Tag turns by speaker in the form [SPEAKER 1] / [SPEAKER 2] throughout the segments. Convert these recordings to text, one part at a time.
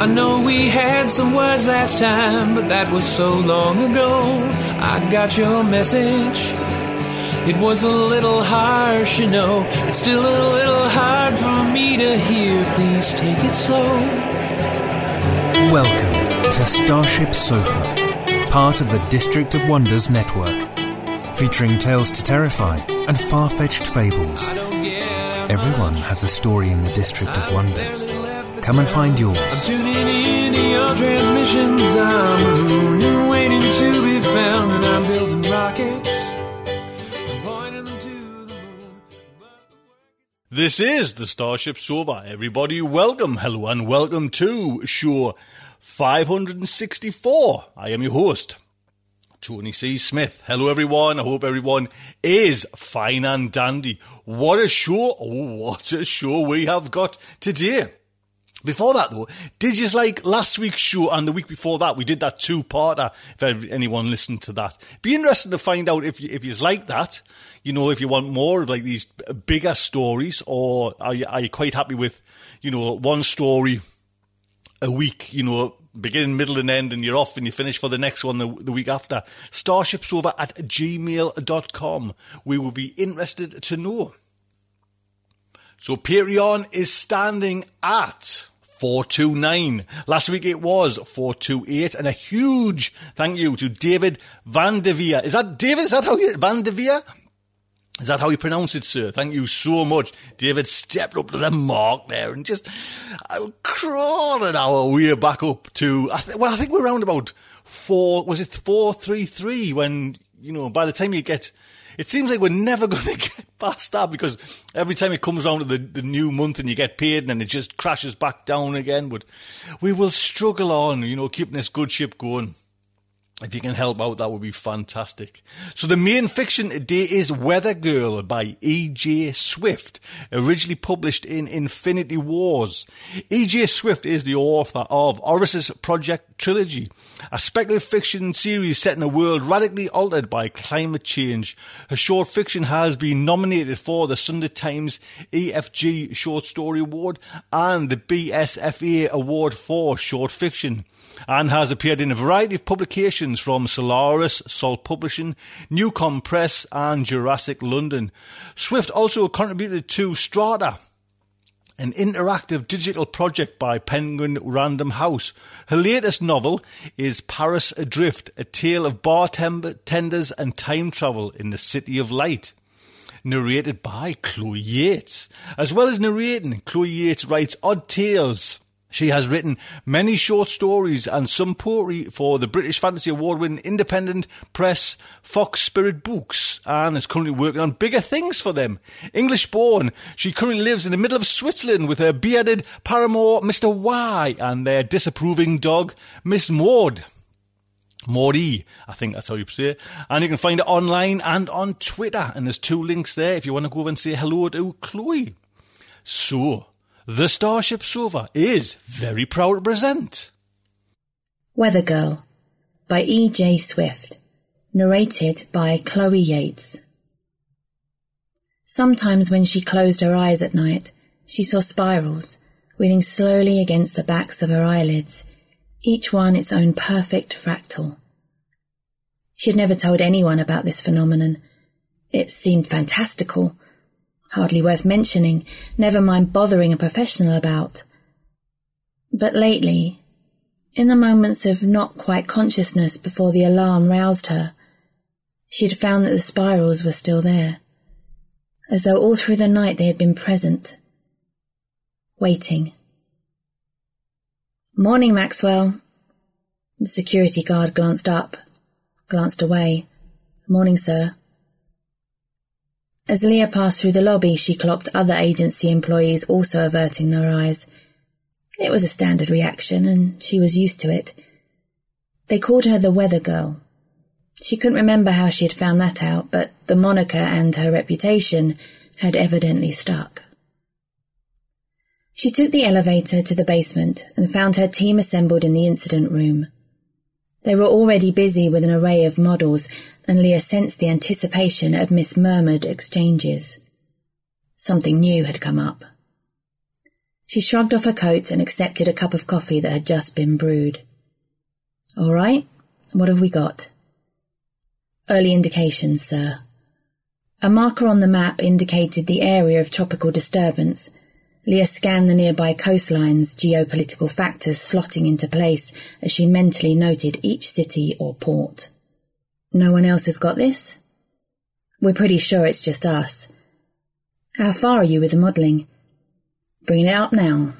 [SPEAKER 1] I know we had some words last time, but that was so long ago. I got your message. It was a little harsh, you know. It's still a little hard for me to hear. Please take it slow.
[SPEAKER 2] Welcome to Starship Sofa, part of the District of Wonders network, featuring tales to terrify and far fetched fables. Everyone has a story in the District of Wonders. Come and find yours.
[SPEAKER 1] I'm
[SPEAKER 2] yours.
[SPEAKER 1] tuning in to your transmissions. I'm mooning, waiting to be found, and I'm building rockets. I'm pointing them to the moon.
[SPEAKER 3] This is the Starship Sofa. Everybody, welcome, hello, and welcome to show 564. I am your host, Tony C. Smith. Hello, everyone. I hope everyone is fine and dandy. What a show! Oh, what a show we have got today. Before that, though, did you like last week's show and the week before that? We did that two-parter. If anyone listened to that, be interested to find out if you, if you like that. You know, if you want more of like these bigger stories, or are you, are you quite happy with, you know, one story a week? You know, beginning, middle, and end, and you're off and you finish for the next one the, the week after. Starshipsofa at gmail.com. We will be interested to know. So Patreon is standing at 429. Last week it was 428. And a huge thank you to David Van de. Is that David? Is that how you, Van de? Is that how you pronounce it, sir? Thank you so much. David stepped up to the mark there and just uh, crawling our way back up to, I th- well, I think we're around about four, was it 433 when, you know, by the time you get, it seems like we're never going to get past that because every time it comes around to the, the new month and you get paid and then it just crashes back down again. But we will struggle on, you know, keeping this good ship going. If you can help out, that would be fantastic. So the main fiction today is Weather Girl by E.J. Swift, originally published in Infinity Wars. E.J. Swift is the author of Osiris Project Trilogy, a speculative fiction series set in a world radically altered by climate change. Her short fiction has been nominated for the Sunday Times EFG Short Story Award and the BSFA Award for Short Fiction and has appeared in a variety of publications from Solaris, Salt Publishing, NewCon Press, and Jurassic London. Swift also contributed to Strata, an interactive digital project by Penguin Random House. Her latest novel is Paris Adrift, a tale of bartenders and time travel in the City of Light narrated by Chloe Yates. As well as narrating, Chloe Yates writes Odd Tales. She has written many short stories and some poetry for the British Fantasy Award winning independent press Fox Spirit Books and is currently working on bigger things for them. English born, she currently lives in the middle of Switzerland with her bearded paramour Mr. Y and their disapproving dog Miss Maud. Maudie, I think that's how you say it. And you can find it online and on Twitter. And there's two links there if you want to go over and say hello to Chloe. So, the Starship Sofa is very proud to present.
[SPEAKER 4] Weather Girl by E. J. Swift. Narrated by Chloe Yates. Sometimes when she closed her eyes at night, she saw spirals wheeling slowly against the backs of her eyelids, each one its own perfect fractal. She had never told anyone about this phenomenon. It seemed fantastical, hardly worth mentioning, never mind bothering a professional about. But lately, in the moments of not quite consciousness before the alarm roused her, she had found that the spirals were still there, as though all through the night they had been present, waiting. Morning, Maxwell. The security guard glanced up, glanced away. Morning, sir. As Leah passed through the lobby, she clocked other agency employees also averting their eyes. It was a standard reaction, and she was used to it. They called her the weather girl. She couldn't remember how she had found that out, but the moniker and her reputation had evidently stuck. She took the elevator to the basement and found her team assembled in the incident room. They were already busy with an array of models, and Leah sensed the anticipation of Miss Murmured exchanges. Something new had come up. She shrugged off her coat and accepted a cup of coffee that had just been brewed. All right, what have we got? Early indications, sir. A marker on the map indicated the area of tropical disturbance, Leah scanned the nearby coastlines, geopolitical factors slotting into place as she mentally noted each city or port. No one else has got this? We're pretty sure it's just us. How far are you with the modelling? Bringing it up now.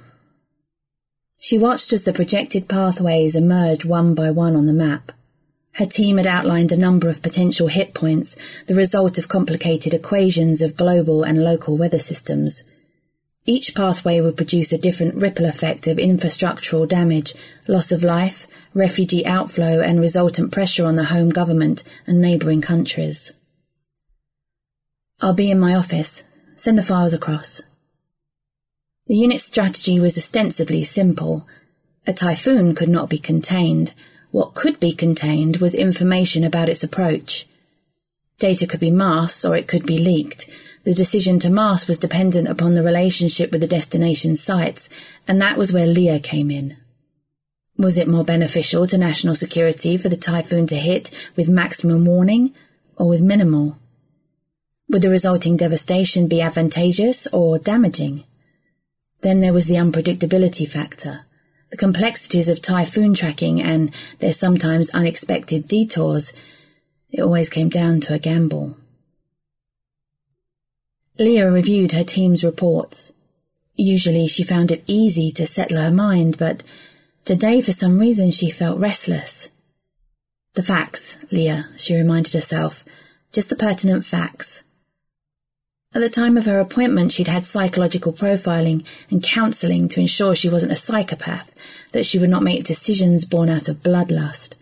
[SPEAKER 4] She watched as the projected pathways emerged one by one on the map. Her team had outlined a number of potential hit points, the result of complicated equations of global and local weather systems. Each pathway would produce a different ripple effect of infrastructural damage, loss of life, refugee outflow, and resultant pressure on the home government and neighbouring countries. I'll be in my office. Send the files across. The unit's strategy was ostensibly simple. A typhoon could not be contained. What could be contained was information about its approach. Data could be masked or it could be leaked the decision to mask was dependent upon the relationship with the destination sites, and that was where Leah came in. Was it more beneficial to national security for the typhoon to hit with maximum warning or with minimal? Would the resulting devastation be advantageous or damaging? Then there was the unpredictability factor, the complexities of typhoon tracking and their sometimes unexpected detours. It always came down to a gamble. Leah reviewed her team's reports. Usually she found it easy to settle her mind, but today for some reason she felt restless. The facts, Leah, she reminded herself. Just the pertinent facts. At the time of her appointment, she'd had psychological profiling and counselling to ensure she wasn't a psychopath, that she would not make decisions born out of bloodlust.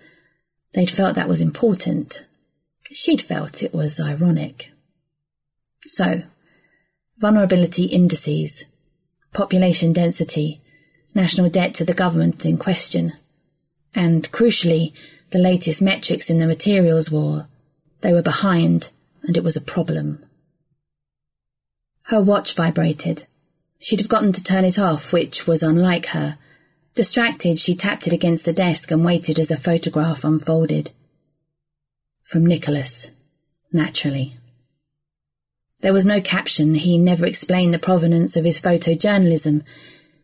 [SPEAKER 4] They'd felt that was important. She'd felt it was ironic. So, vulnerability indices, population density, national debt to the government in question, and, crucially, the latest metrics in the materials war. They were behind, and it was a problem. Her watch vibrated. She'd have gotten to turn it off, which was unlike her. Distracted, she tapped it against the desk and waited as a photograph unfolded. From Nicholas, naturally. There was no caption, he never explained the provenance of his photojournalism.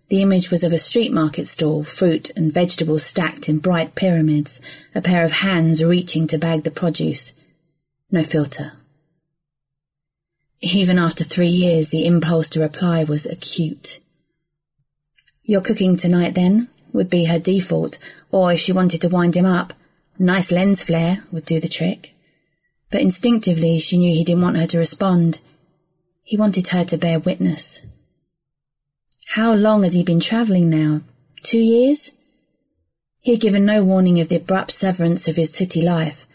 [SPEAKER 4] The image was of a street market stall, fruit and vegetables stacked in bright pyramids, a pair of hands reaching to bag the produce. No filter. Even after three years, the impulse to reply was acute. You're cooking tonight, then? would be her default, or if she wanted to wind him up, nice lens flare would do the trick but instinctively she knew he didn't want her to respond. He wanted her to bear witness. How long had he been travelling now? Two years? He had given no warning of the abrupt severance of his city life.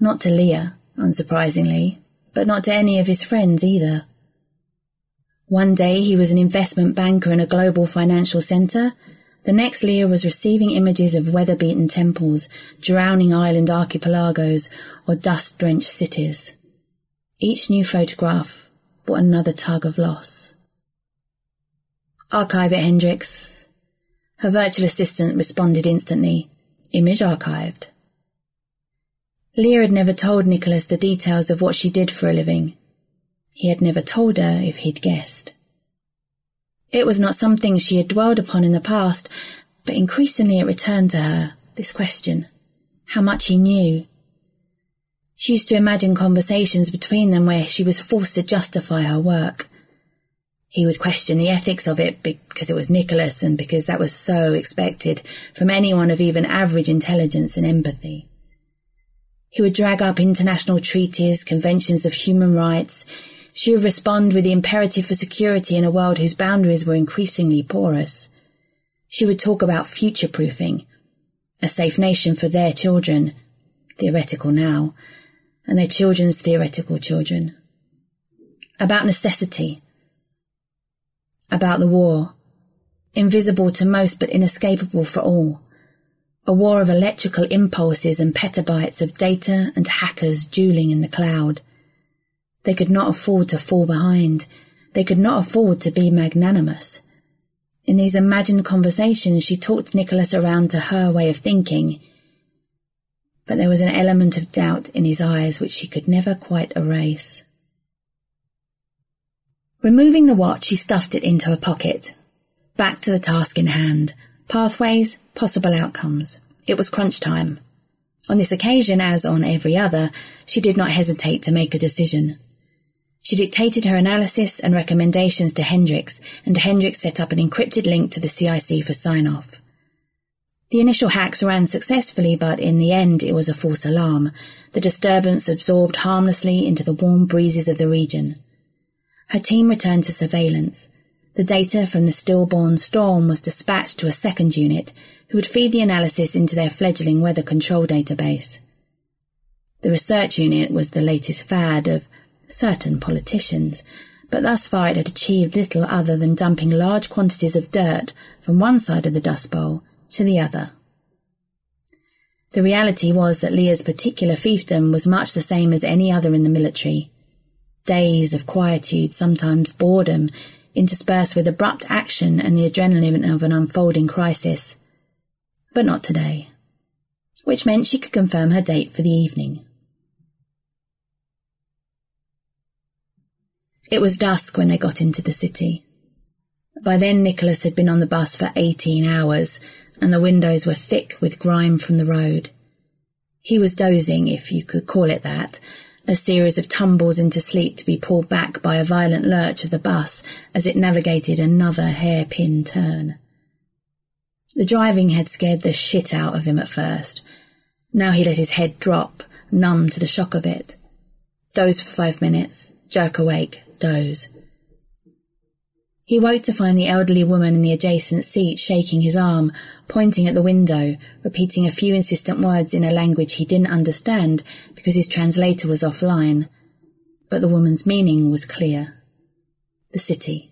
[SPEAKER 4] Not to Leah, unsurprisingly, but not to any of his friends either. One day he was an investment banker in a global financial centre. The next Leah was receiving images of weather-beaten temples, drowning island archipelagos, or dust-drenched cities. Each new photograph brought another tug of loss. Archive it, Hendricks. Her virtual assistant responded instantly. Image archived. Leah had never told Nicholas the details of what she did for a living. He had never told her if he'd guessed. It was not something she had dwelled upon in the past, but increasingly it returned to her, this question. How much he knew. She used to imagine conversations between them where she was forced to justify her work. He would question the ethics of it because it was Nicholas and because that was so expected from anyone of even average intelligence and empathy. He would drag up international treaties, conventions of human rights. She would respond with the imperative for security in a world whose boundaries were increasingly porous. She would talk about future proofing, a safe nation for their children, theoretical now, and their children's theoretical children. About necessity. About the war. Invisible to most but inescapable for all a war of electrical impulses and petabytes of data and hackers dueling in the cloud. They could not afford to fall behind. They could not afford to be magnanimous. In these imagined conversations, she talked Nicholas around to her way of thinking, but there was an element of doubt in his eyes which she could never quite erase. Removing the watch, she stuffed it into her pocket. Back to the task in hand, Pathways, possible outcomes. It was crunch time. On this occasion, as on every other, she did not hesitate to make a decision. She dictated her analysis and recommendations to Hendricks, and Hendricks set up an encrypted link to the CIC for sign-off. The initial hacks ran successfully, but in the end it was a false alarm. The disturbance absorbed harmlessly into the warm breezes of the region. Her team returned to surveillance, the data from the stillborn storm was dispatched to a second unit who would feed the analysis into their fledgling weather control database. The research unit was the latest fad of certain politicians, but thus far it had achieved little other than dumping large quantities of dirt from one side of the dust bowl to the other. The reality was that Leah's particular fiefdom was much the same as any other in the military. Days of quietude, sometimes boredom, interspersed with abrupt action and the adrenaline of an unfolding crisis. But not today. Which meant she could confirm her date for the evening. It was dusk when they got into the city. By then Nicholas had been on the bus for 18 hours, and the windows were thick with grime from the road. He was dozing, if you could call it that, a series of tumbles into sleep to be pulled back by a violent lurch of the bus as it navigated another hairpin turn. The driving had scared the shit out of him at first. Now he let his head drop, numb to the shock of it. Doze for five minutes, jerk awake, doze. He woke to find the elderly woman in the adjacent seat shaking his arm, pointing at the window, repeating a few insistent words in a language he didn't understand because his translator was offline. But the woman's meaning was clear. The city.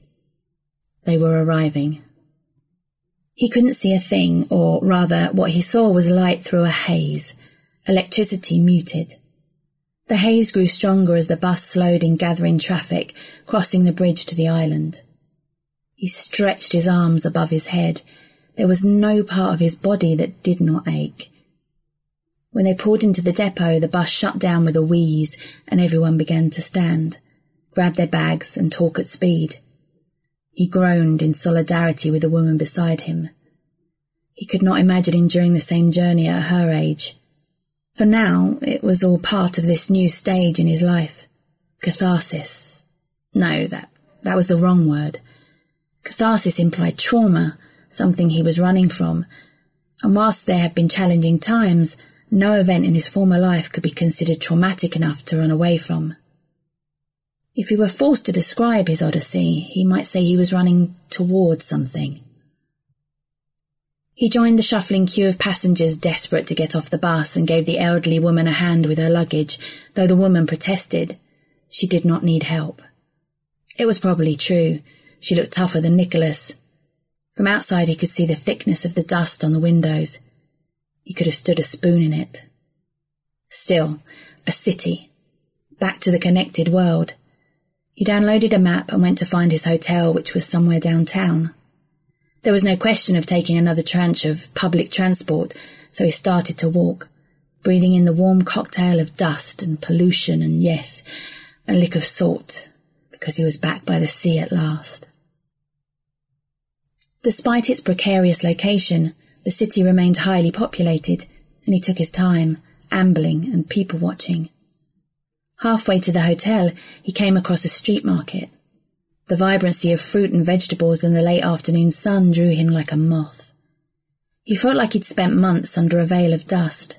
[SPEAKER 4] They were arriving. He couldn't see a thing, or rather, what he saw was light through a haze, electricity muted. The haze grew stronger as the bus slowed in gathering traffic, crossing the bridge to the island. He stretched his arms above his head. There was no part of his body that did not ache. When they pulled into the depot, the bus shut down with a wheeze and everyone began to stand, grab their bags and talk at speed. He groaned in solidarity with the woman beside him. He could not imagine enduring the same journey at her age. For now, it was all part of this new stage in his life. Catharsis. No, that, that was the wrong word. Catharsis implied trauma, something he was running from, and whilst there had been challenging times, no event in his former life could be considered traumatic enough to run away from. If he were forced to describe his odyssey, he might say he was running towards something. He joined the shuffling queue of passengers desperate to get off the bus and gave the elderly woman a hand with her luggage, though the woman protested. She did not need help. It was probably true. She looked tougher than Nicholas. From outside, he could see the thickness of the dust on the windows. He could have stood a spoon in it. Still, a city. Back to the connected world. He downloaded a map and went to find his hotel, which was somewhere downtown. There was no question of taking another tranche of public transport, so he started to walk, breathing in the warm cocktail of dust and pollution and, yes, a lick of salt, because he was back by the sea at last. Despite its precarious location, the city remained highly populated, and he took his time, ambling and people watching. Halfway to the hotel, he came across a street market. The vibrancy of fruit and vegetables in the late afternoon sun drew him like a moth. He felt like he'd spent months under a veil of dust.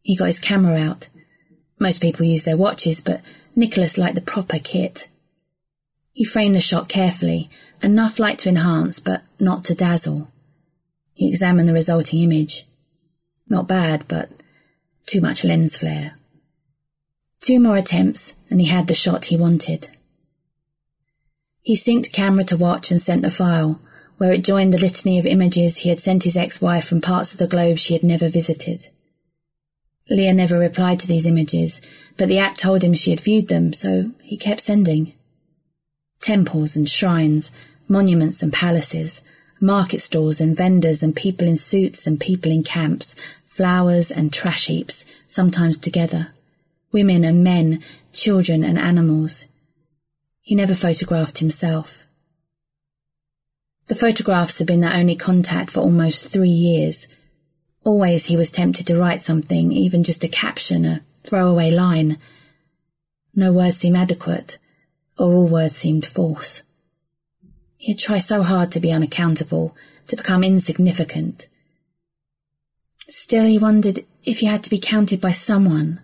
[SPEAKER 4] He got his camera out. Most people use their watches, but Nicholas liked the proper kit. He framed the shot carefully, enough light to enhance, but not to dazzle. He examined the resulting image. Not bad, but too much lens flare. Two more attempts, and he had the shot he wanted. He synced camera to watch and sent the file, where it joined the litany of images he had sent his ex-wife from parts of the globe she had never visited. Leah never replied to these images, but the app told him she had viewed them, so he kept sending. Temples and shrines, monuments and palaces, market stalls and vendors and people in suits and people in camps, flowers and trash heaps, sometimes together, women and men, children and animals. He never photographed himself. The photographs had been their only contact for almost three years. Always he was tempted to write something, even just a caption, a throwaway line. No words seemed adequate, or all words seemed false. He had tried so hard to be unaccountable, to become insignificant. Still, he wondered if he had to be counted by someone,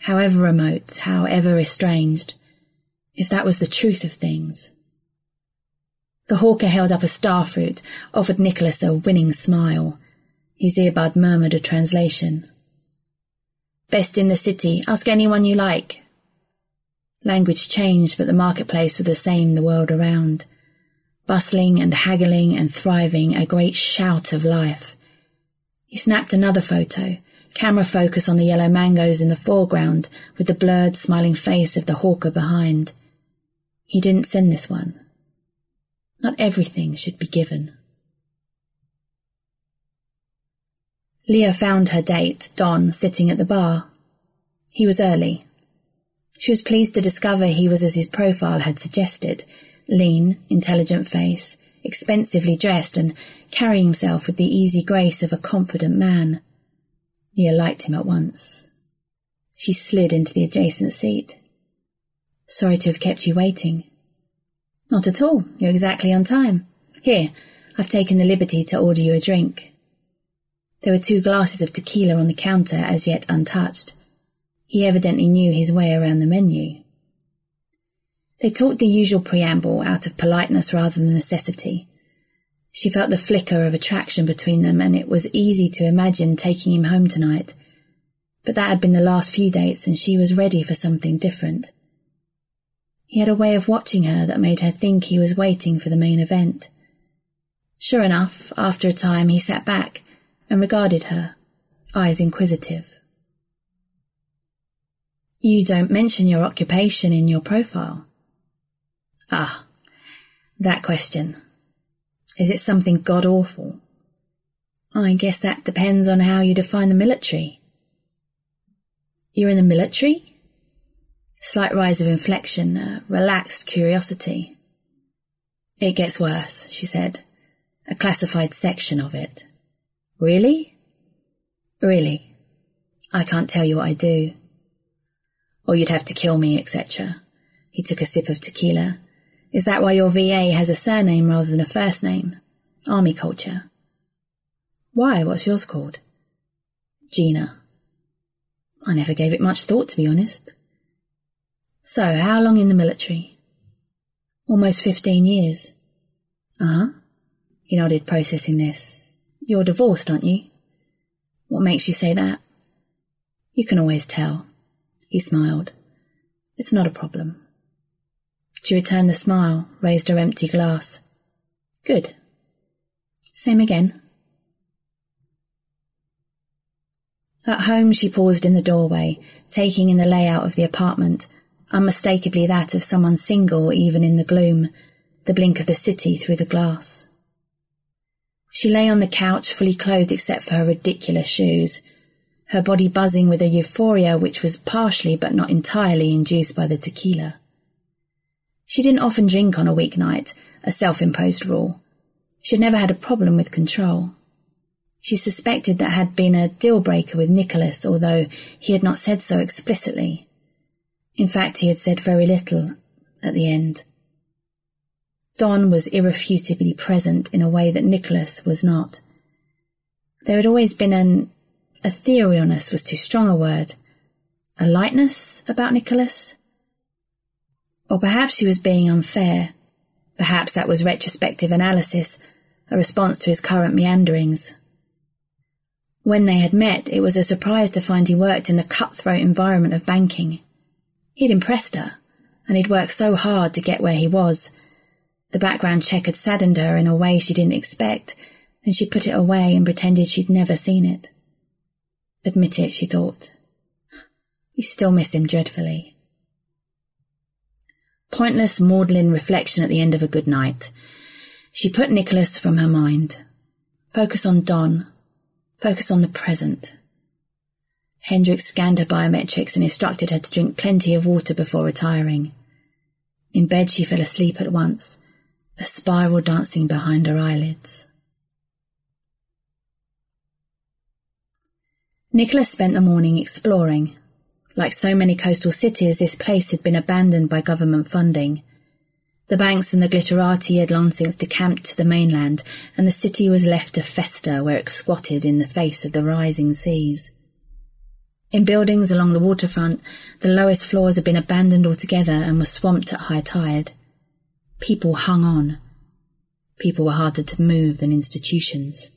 [SPEAKER 4] however remote, however estranged if that was the truth of things. The hawker held up a starfruit, offered Nicholas a winning smile. His earbud murmured a translation. Best in the city, ask anyone you like. Language changed, but the marketplace was the same the world around. Bustling and haggling and thriving, a great shout of life. He snapped another photo, camera focus on the yellow mangoes in the foreground, with the blurred, smiling face of the hawker behind. He didn't send this one. Not everything should be given. Leah found her date, Don, sitting at the bar. He was early. She was pleased to discover he was as his profile had suggested lean, intelligent face, expensively dressed, and carrying himself with the easy grace of a confident man. Leah liked him at once. She slid into the adjacent seat. Sorry to have kept you waiting. Not at all. You're exactly on time. Here, I've taken the liberty to order you a drink. There were two glasses of tequila on the counter as yet untouched. He evidently knew his way around the menu. They talked the usual preamble out of politeness rather than necessity. She felt the flicker of attraction between them, and it was easy to imagine taking him home tonight. But that had been the last few dates, and she was ready for something different. He had a way of watching her that made her think he was waiting for the main event. Sure enough, after a time he sat back and regarded her, eyes inquisitive. You don't mention your occupation in your profile. Ah, that question. Is it something god awful? I guess that depends on how you define the military. You're in the military? Slight rise of inflection, a relaxed curiosity. It gets worse, she said. A classified section of it. Really? Really. I can't tell you what I do. Or you'd have to kill me, etc. He took a sip of tequila. Is that why your VA has a surname rather than a first name? Army culture. Why? What's yours called? Gina. I never gave it much thought, to be honest. So, how long in the military? Almost fifteen years. Uh huh. He nodded, processing this. You're divorced, aren't you? What makes you say that? You can always tell. He smiled. It's not a problem. She returned the smile, raised her empty glass. Good. Same again. At home, she paused in the doorway, taking in the layout of the apartment, unmistakably that of someone single even in the gloom, the blink of the city through the glass. She lay on the couch, fully clothed except for her ridiculous shoes, her body buzzing with a euphoria which was partially but not entirely induced by the tequila. She didn't often drink on a weeknight, a self-imposed rule. She had never had a problem with control. She suspected that had been a deal breaker with Nicholas, although he had not said so explicitly. In fact, he had said very little at the end. Don was irrefutably present in a way that Nicholas was not. There had always been an etherealness was too strong a word. A lightness about Nicholas? Or perhaps she was being unfair. Perhaps that was retrospective analysis, a response to his current meanderings. When they had met, it was a surprise to find he worked in the cutthroat environment of banking. He'd impressed her, and he'd worked so hard to get where he was. The background check had saddened her in a way she didn't expect, and she put it away and pretended she'd never seen it. Admit it, she thought. You still miss him dreadfully. Pointless, maudlin reflection at the end of a good night. She put Nicholas from her mind. Focus on Don. Focus on the present. Hendrik scanned her biometrics and instructed her to drink plenty of water before retiring. In bed, she fell asleep at once, a spiral dancing behind her eyelids. Nicholas spent the morning exploring. Like so many coastal cities, this place had been abandoned by government funding. The banks and the glitterati had long since decamped to the mainland, and the city was left to fester where it squatted in the face of the rising seas. In buildings along the waterfront, the lowest floors had been abandoned altogether and were swamped at high tide. People hung on. People were harder to move than institutions.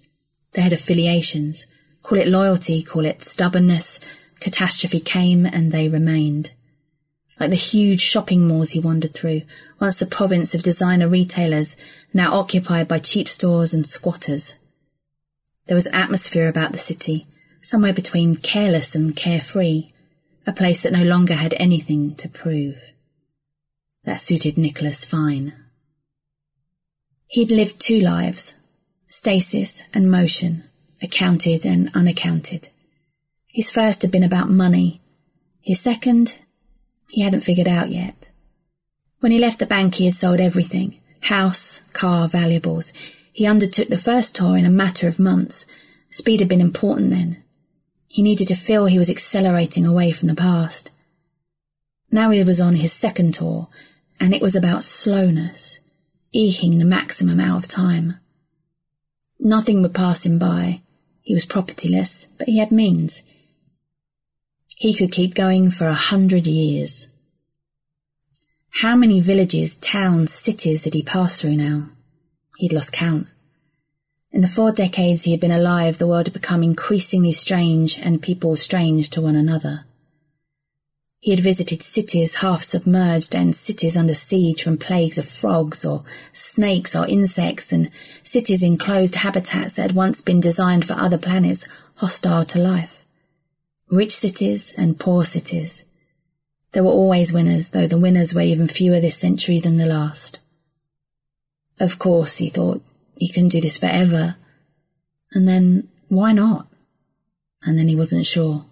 [SPEAKER 4] They had affiliations, Call it loyalty, call it stubbornness. Catastrophe came and they remained. Like the huge shopping malls he wandered through, once the province of designer retailers, now occupied by cheap stores and squatters. There was atmosphere about the city, somewhere between careless and carefree, a place that no longer had anything to prove. That suited Nicholas fine. He'd lived two lives, stasis and motion, accounted and unaccounted. His first had been about money. His second, he hadn't figured out yet. When he left the bank, he had sold everything house, car, valuables. He undertook the first tour in a matter of months. Speed had been important then. He needed to feel he was accelerating away from the past. Now he was on his second tour, and it was about slowness, eking the maximum out of time. Nothing would pass him by, he was propertyless, but he had means. He could keep going for a hundred years. How many villages, towns, cities had he passed through now? He'd lost count. In the four decades he had been alive, the world had become increasingly strange and people strange to one another. He had visited cities half submerged and cities under siege from plagues of frogs or snakes or insects and cities in closed habitats that had once been designed for other planets hostile to life. Rich cities and poor cities. There were always winners, though the winners were even fewer this century than the last. Of course, he thought, he can do this forever. And then, why not? And then he wasn't sure.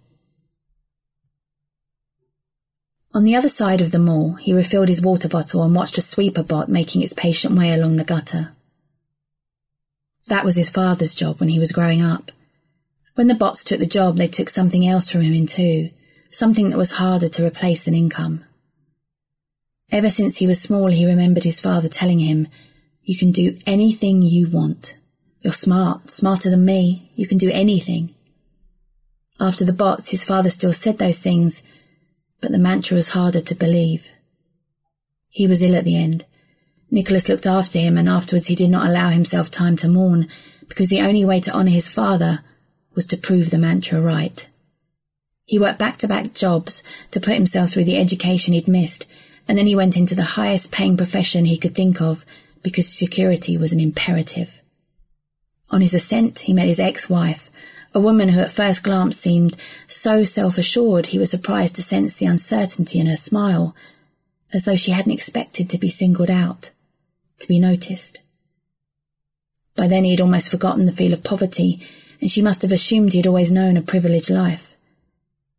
[SPEAKER 4] On the other side of the mall, he refilled his water bottle and watched a sweeper bot making its patient way along the gutter. That was his father's job when he was growing up. When the bots took the job, they took something else from him in too, something that was harder to replace than income. Ever since he was small, he remembered his father telling him, You can do anything you want. You're smart, smarter than me. You can do anything. After the bots, his father still said those things, but the mantra was harder to believe. He was ill at the end. Nicholas looked after him, and afterwards he did not allow himself time to mourn, because the only way to honour his father was to prove the mantra right. He worked back to back jobs to put himself through the education he'd missed, and then he went into the highest paying profession he could think of because security was an imperative. On his ascent, he met his ex-wife, a woman who at first glance seemed so self-assured he was surprised to sense the uncertainty in her smile, as though she hadn't expected to be singled out, to be noticed. By then he had almost forgotten the feel of poverty, and she must have assumed he had always known a privileged life.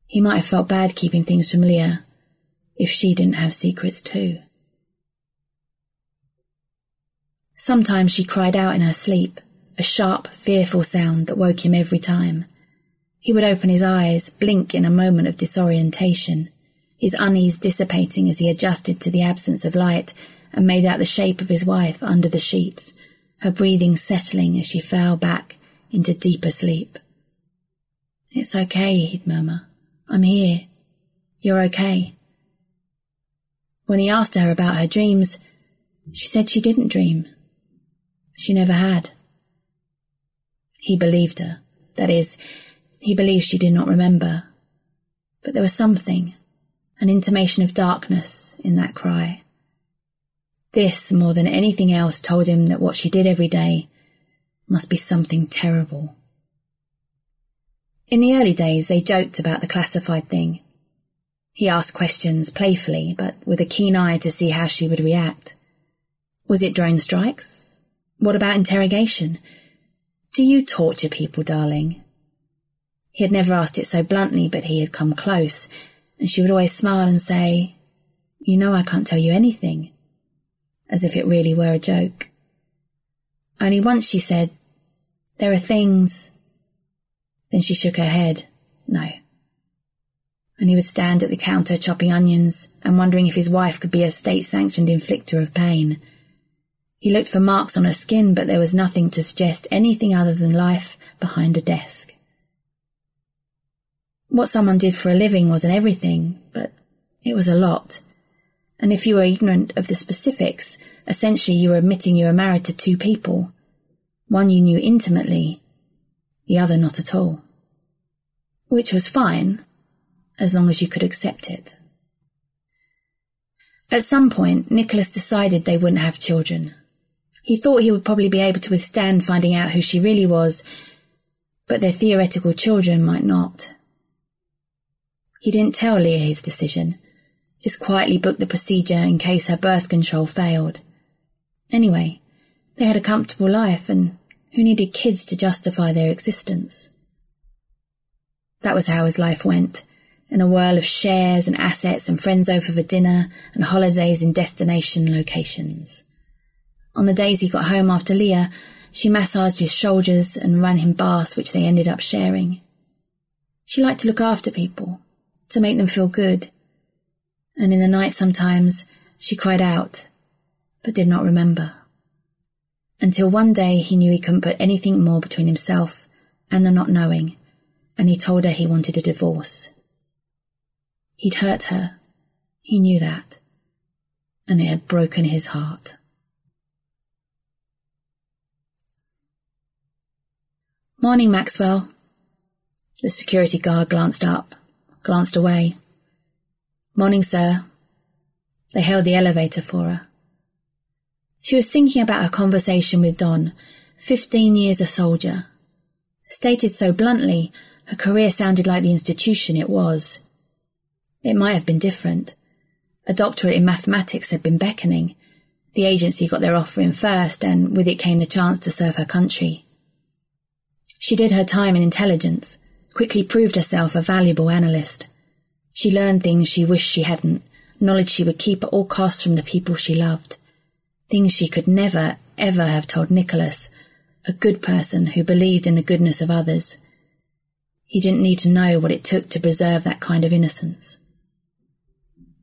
[SPEAKER 4] He might have felt bad keeping things from Leah, if she didn't have secrets too. Sometimes she cried out in her sleep, a sharp, fearful sound that woke him every time. He would open his eyes, blink in a moment of disorientation, his unease dissipating as he adjusted to the absence of light and made out the shape of his wife under the sheets, her breathing settling as she fell back into deeper sleep. It's okay, he'd murmur. I'm here. You're okay. When he asked her about her dreams, she said she didn't dream. She never had. He believed her. That is, he believed she did not remember. But there was something, an intimation of darkness in that cry. This, more than anything else, told him that what she did every day must be something terrible. In the early days, they joked about the classified thing. He asked questions playfully, but with a keen eye to see how she would react. Was it drone strikes? What about interrogation? Do you torture people, darling? He had never asked it so bluntly, but he had come close, and she would always smile and say, You know I can't tell you anything, as if it really were a joke. Only once she said, There are things. Then she shook her head. No. And he would stand at the counter chopping onions and wondering if his wife could be a state sanctioned inflictor of pain. He looked for marks on her skin, but there was nothing to suggest anything other than life behind a desk. What someone did for a living wasn't everything, but it was a lot. And if you were ignorant of the specifics, essentially you were admitting you were married to two people. One you knew intimately, the other not at all. Which was fine, as long as you could accept it. At some point, Nicholas decided they wouldn't have children. He thought he would probably be able to withstand finding out who she really was, but their theoretical children might not. He didn't tell Leah his decision, just quietly booked the procedure in case her birth control failed. Anyway, they had a comfortable life and who needed kids to justify their existence? That was how his life went, in a whirl of shares and assets and friends over for dinner and holidays in destination locations. On the days he got home after Leah, she massaged his shoulders and ran him baths which they ended up sharing. She liked to look after people, to make them feel good. And in the night sometimes she cried out, but did not remember. Until one day he knew he couldn't put anything more between himself and the not knowing, and he told her he wanted a divorce. He'd hurt her. He knew that. And it had broken his heart. Morning, Maxwell. The security guard glanced up, glanced away. Morning, sir. They hailed the elevator for her. She was thinking about her conversation with Don, fifteen years a soldier. Stated so bluntly, her career sounded like the institution it was. It might have been different. A doctorate in mathematics had been beckoning. The agency got their offer in first, and with it came the chance to serve her country. She did her time in intelligence, quickly proved herself a valuable analyst. She learned things she wished she hadn't, knowledge she would keep at all costs from the people she loved. Things she could never, ever have told Nicholas, a good person who believed in the goodness of others. He didn't need to know what it took to preserve that kind of innocence.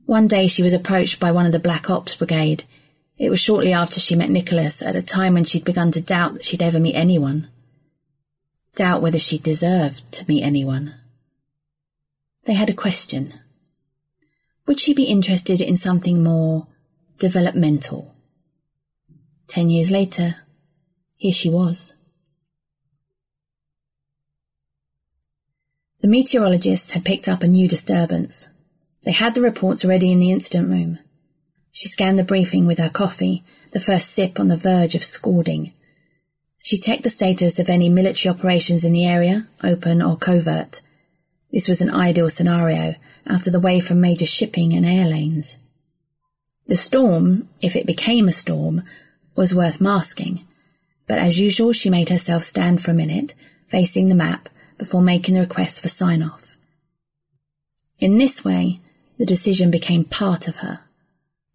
[SPEAKER 4] One day she was approached by one of the Black Ops Brigade. It was shortly after she met Nicholas, at a time when she'd begun to doubt that she'd ever meet anyone doubt whether she deserved to meet anyone. They had a question. Would she be interested in something more developmental? Ten years later, here she was. The meteorologists had picked up a new disturbance. They had the reports ready in the incident room. She scanned the briefing with her coffee, the first sip on the verge of scalding. She checked the status of any military operations in the area, open or covert. This was an ideal scenario, out of the way from major shipping and air lanes. The storm, if it became a storm, was worth masking, but as usual she made herself stand for a minute, facing the map, before making the request for sign-off. In this way, the decision became part of her.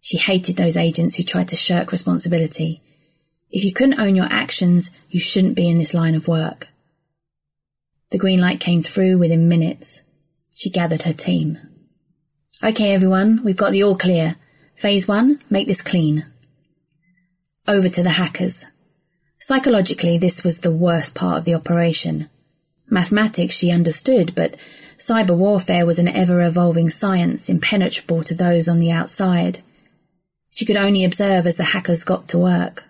[SPEAKER 4] She hated those agents who tried to shirk responsibility. If you couldn't own your actions, you shouldn't be in this line of work. The green light came through within minutes. She gathered her team. Okay, everyone, we've got the all clear. Phase one, make this clean. Over to the hackers. Psychologically, this was the worst part of the operation. Mathematics she understood, but cyber warfare was an ever evolving science impenetrable to those on the outside. She could only observe as the hackers got to work.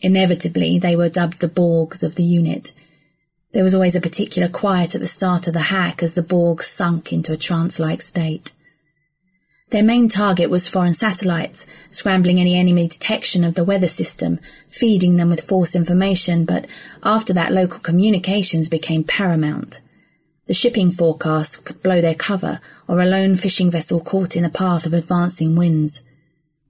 [SPEAKER 4] Inevitably, they were dubbed the Borgs of the unit. There was always a particular quiet at the start of the hack as the Borgs sunk into a trance-like state. Their main target was foreign satellites, scrambling any enemy detection of the weather system, feeding them with false information, but after that local communications became paramount. The shipping forecast could blow their cover, or a lone fishing vessel caught in the path of advancing winds.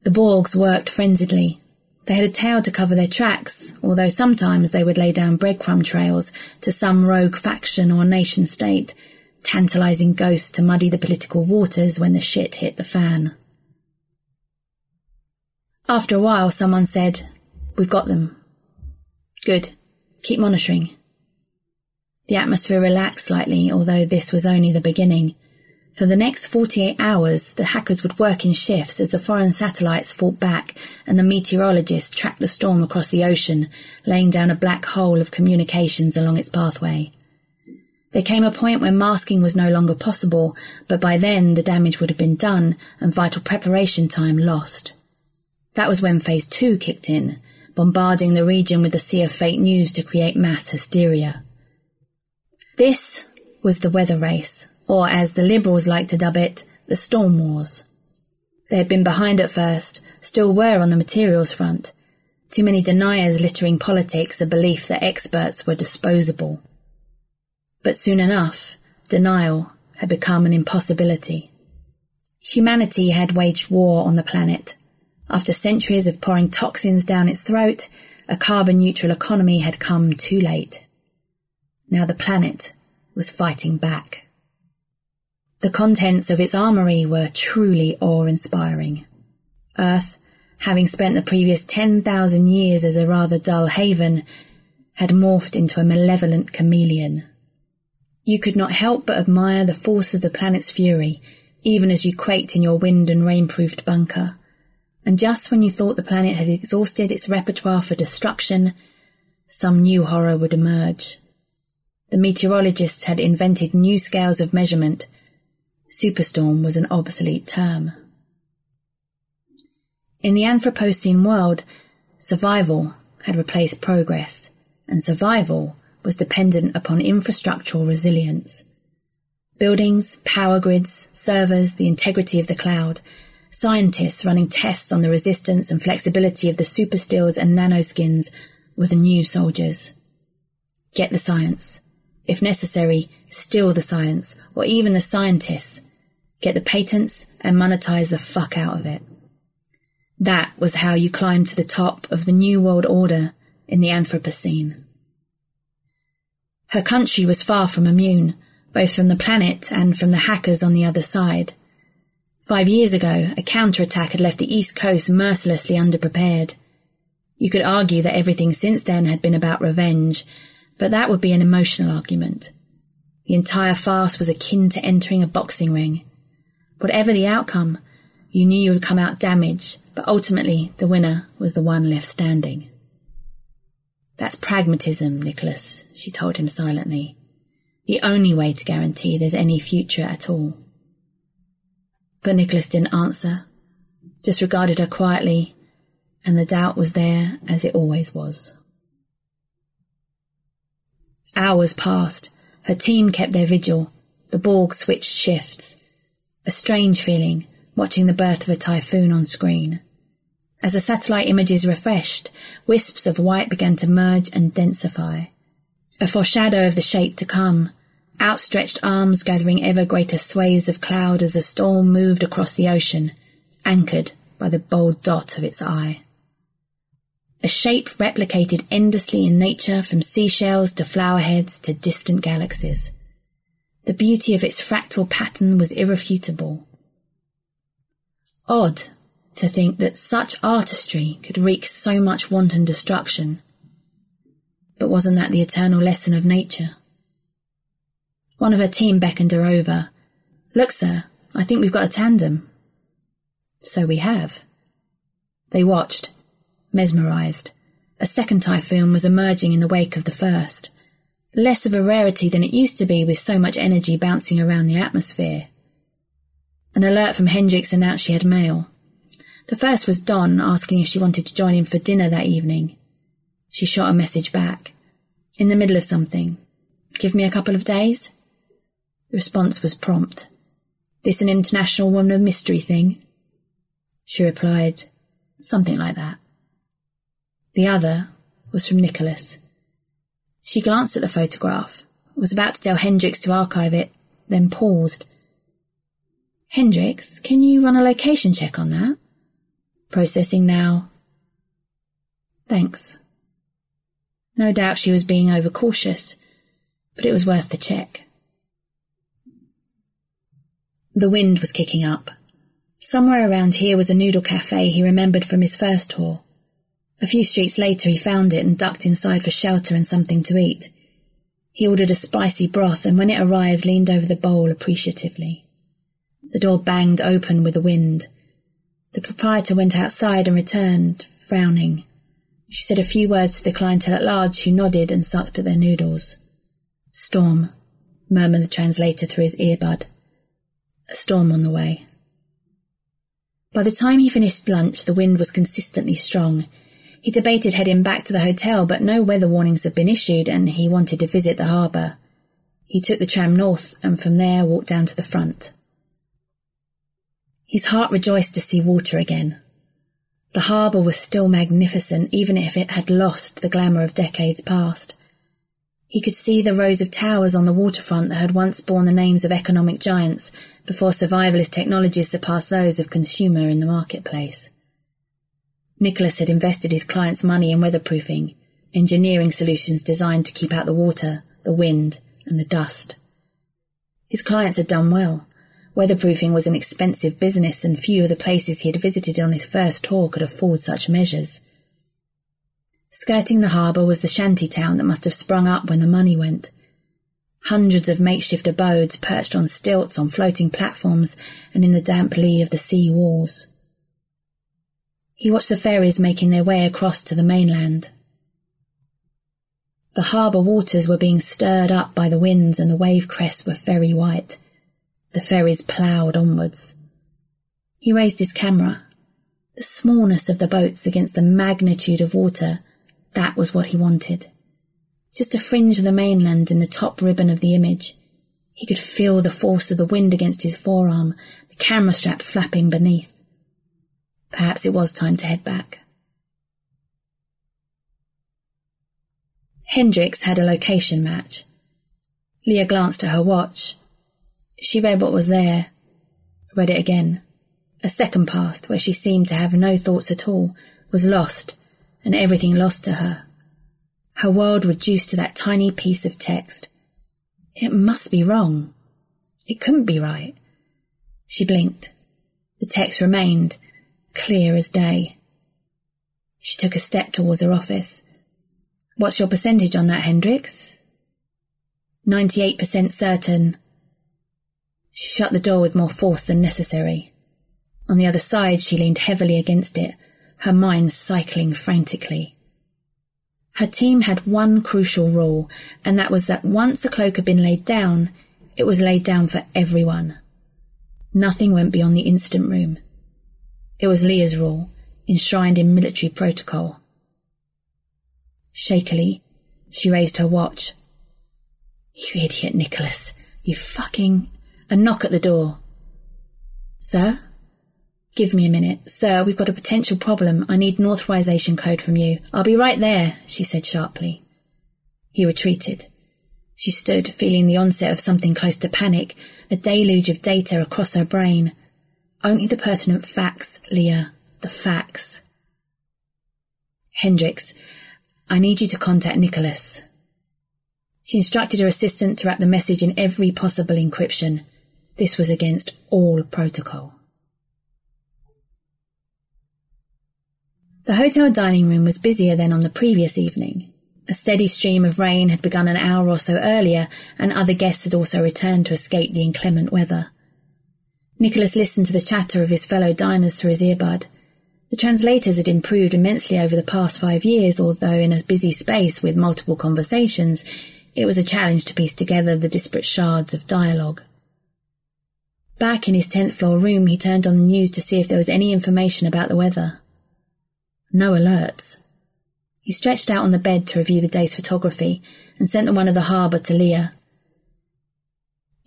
[SPEAKER 4] The Borgs worked frenziedly. They had a tail to cover their tracks, although sometimes they would lay down breadcrumb trails to some rogue faction or nation state, tantalizing ghosts to muddy the political waters when the shit hit the fan. After a while, someone said, We've got them. Good. Keep monitoring. The atmosphere relaxed slightly, although this was only the beginning. For the next 48 hours, the hackers would work in shifts as the foreign satellites fought back and the meteorologists tracked the storm across the ocean, laying down a black hole of communications along its pathway. There came a point when masking was no longer possible, but by then the damage would have been done and vital preparation time lost. That was when Phase 2 kicked in, bombarding the region with a sea of fake news to create mass hysteria. This was the weather race, or as the Liberals like to dub it, the Storm Wars. They had been behind at first, still were on the materials front. Too many deniers littering politics a belief that experts were disposable. But soon enough, denial had become an impossibility. Humanity had waged war on the planet. After centuries of pouring toxins down its throat, a carbon neutral economy had come too late. Now the planet was fighting back. The contents of its armory were truly awe-inspiring. Earth, having spent the previous 10,000 years as a rather dull haven, had morphed into a malevolent chameleon. You could not help but admire the force of the planet's fury, even as you quaked in your wind and rain-proofed bunker. And just when you thought the planet had exhausted its repertoire for destruction, some new horror would emerge. The meteorologists had invented new scales of measurement. Superstorm was an obsolete term. In the Anthropocene world, survival had replaced progress, and survival was dependent upon infrastructural resilience. Buildings, power grids, servers, the integrity of the cloud, scientists running tests on the resistance and flexibility of the supersteels and nanoskins were the new soldiers. Get the science. If necessary, steal the science, or even the scientists. Get the patents and monetize the fuck out of it. That was how you climbed to the top of the New World Order in the Anthropocene. Her country was far from immune, both from the planet and from the hackers on the other side. Five years ago, a counterattack had left the East Coast mercilessly underprepared. You could argue that everything since then had been about revenge, but that would be an emotional argument. The entire farce was akin to entering a boxing ring. Whatever the outcome, you knew you would come out damaged, but ultimately the winner was the one left standing. That's pragmatism, Nicholas, she told him silently. The only way to guarantee there's any future at all. But Nicholas didn't answer, just regarded her quietly, and the doubt was there as it always was. Hours passed. Her team kept their vigil. The Borg switched shifts. A strange feeling, watching the birth of a typhoon on screen. As the satellite images refreshed, wisps of white began to merge and densify. A foreshadow of the shape to come, outstretched arms gathering ever greater swathes of cloud as the storm moved across the ocean, anchored by the bold dot of its eye. A shape replicated endlessly in nature from seashells to flowerheads to distant galaxies. The beauty of its fractal pattern was irrefutable. Odd to think that such artistry could wreak so much wanton destruction. But wasn't that the eternal lesson of nature? One of her team beckoned her over. Look, sir, I think we've got a tandem. So we have. They watched, mesmerized. A second typhoon was emerging in the wake of the first. Less of a rarity than it used to be with so much energy bouncing around the atmosphere. An alert from Hendricks announced she had mail. The first was Don asking if she wanted to join him for dinner that evening. She shot a message back. In the middle of something. Give me a couple of days? The response was prompt. This an international woman of mystery thing? She replied, something like that. The other was from Nicholas. She glanced at the photograph, was about to tell Hendricks to archive it, then paused. Hendricks, can you run a location check on that? Processing now. Thanks. No doubt she was being overcautious, but it was worth the check. The wind was kicking up. Somewhere around here was a noodle cafe he remembered from his first tour. A few streets later, he found it and ducked inside for shelter and something to eat. He ordered a spicy broth and when it arrived, leaned over the bowl appreciatively. The door banged open with the wind. The proprietor went outside and returned, frowning. She said a few words to the clientele at large, who nodded and sucked at their noodles. Storm, murmured the translator through his earbud. A storm on the way. By the time he finished lunch, the wind was consistently strong. He debated heading back to the hotel, but no weather warnings had been issued and he wanted to visit the harbour. He took the tram north and from there walked down to the front. His heart rejoiced to see water again. The harbour was still magnificent, even if it had lost the glamour of decades past. He could see the rows of towers on the waterfront that had once borne the names of economic giants before survivalist technologies surpassed those of consumer in the marketplace. Nicholas had invested his clients' money in weatherproofing, engineering solutions designed to keep out the water, the wind, and the dust. His clients had done well. Weatherproofing was an expensive business, and few of the places he had visited on his first tour could afford such measures. Skirting the harbour was the shanty town that must have sprung up when the money went. Hundreds of makeshift abodes perched on stilts on floating platforms and in the damp lee of the sea walls. He watched the ferries making their way across to the mainland. The harbour waters were being stirred up by the winds and the wave crests were very white. The ferries ploughed onwards. He raised his camera. The smallness of the boats against the magnitude of water, that was what he wanted. Just a fringe of the mainland in the top ribbon of the image. He could feel the force of the wind against his forearm, the camera strap flapping beneath. Perhaps it was time to head back. Hendricks had a location match. Leah glanced at her watch. She read what was there, read it again. A second passed where she seemed to have no thoughts at all, was lost, and everything lost to her. Her world reduced to that tiny piece of text. It must be wrong. It couldn't be right. She blinked. The text remained, clear as day. She took a step towards her office. What's your percentage on that, Hendricks? 98% certain. She shut the door with more force than necessary. On the other side, she leaned heavily against it, her mind cycling frantically. Her team had one crucial rule, and that was that once a cloak had been laid down, it was laid down for everyone. Nothing went beyond the instant room. It was Leah's rule, enshrined in military protocol. Shakily, she raised her watch. You idiot, Nicholas. You fucking... A knock at the door. Sir? Give me a minute. Sir, we've got a potential problem. I need an authorization code from you. I'll be right there, she said sharply. He retreated. She stood, feeling the onset of something close to panic, a deluge of data across her brain. Only the pertinent facts, Leah. The facts. Hendricks, I need you to contact Nicholas. She instructed her assistant to wrap the message in every possible encryption. This was against all protocol. The hotel dining room was busier than on the previous evening. A steady stream of rain had begun an hour or so earlier, and other guests had also returned to escape the inclement weather. Nicholas listened to the chatter of his fellow diners through his earbud. The translators had improved immensely over the past five years, although in a busy space with multiple conversations, it was a challenge to piece together the disparate shards of dialogue. Back in his tenth floor room, he turned on the news to see if there was any information about the weather. No alerts. He stretched out on the bed to review the day's photography and sent the one of the harbour to Leah.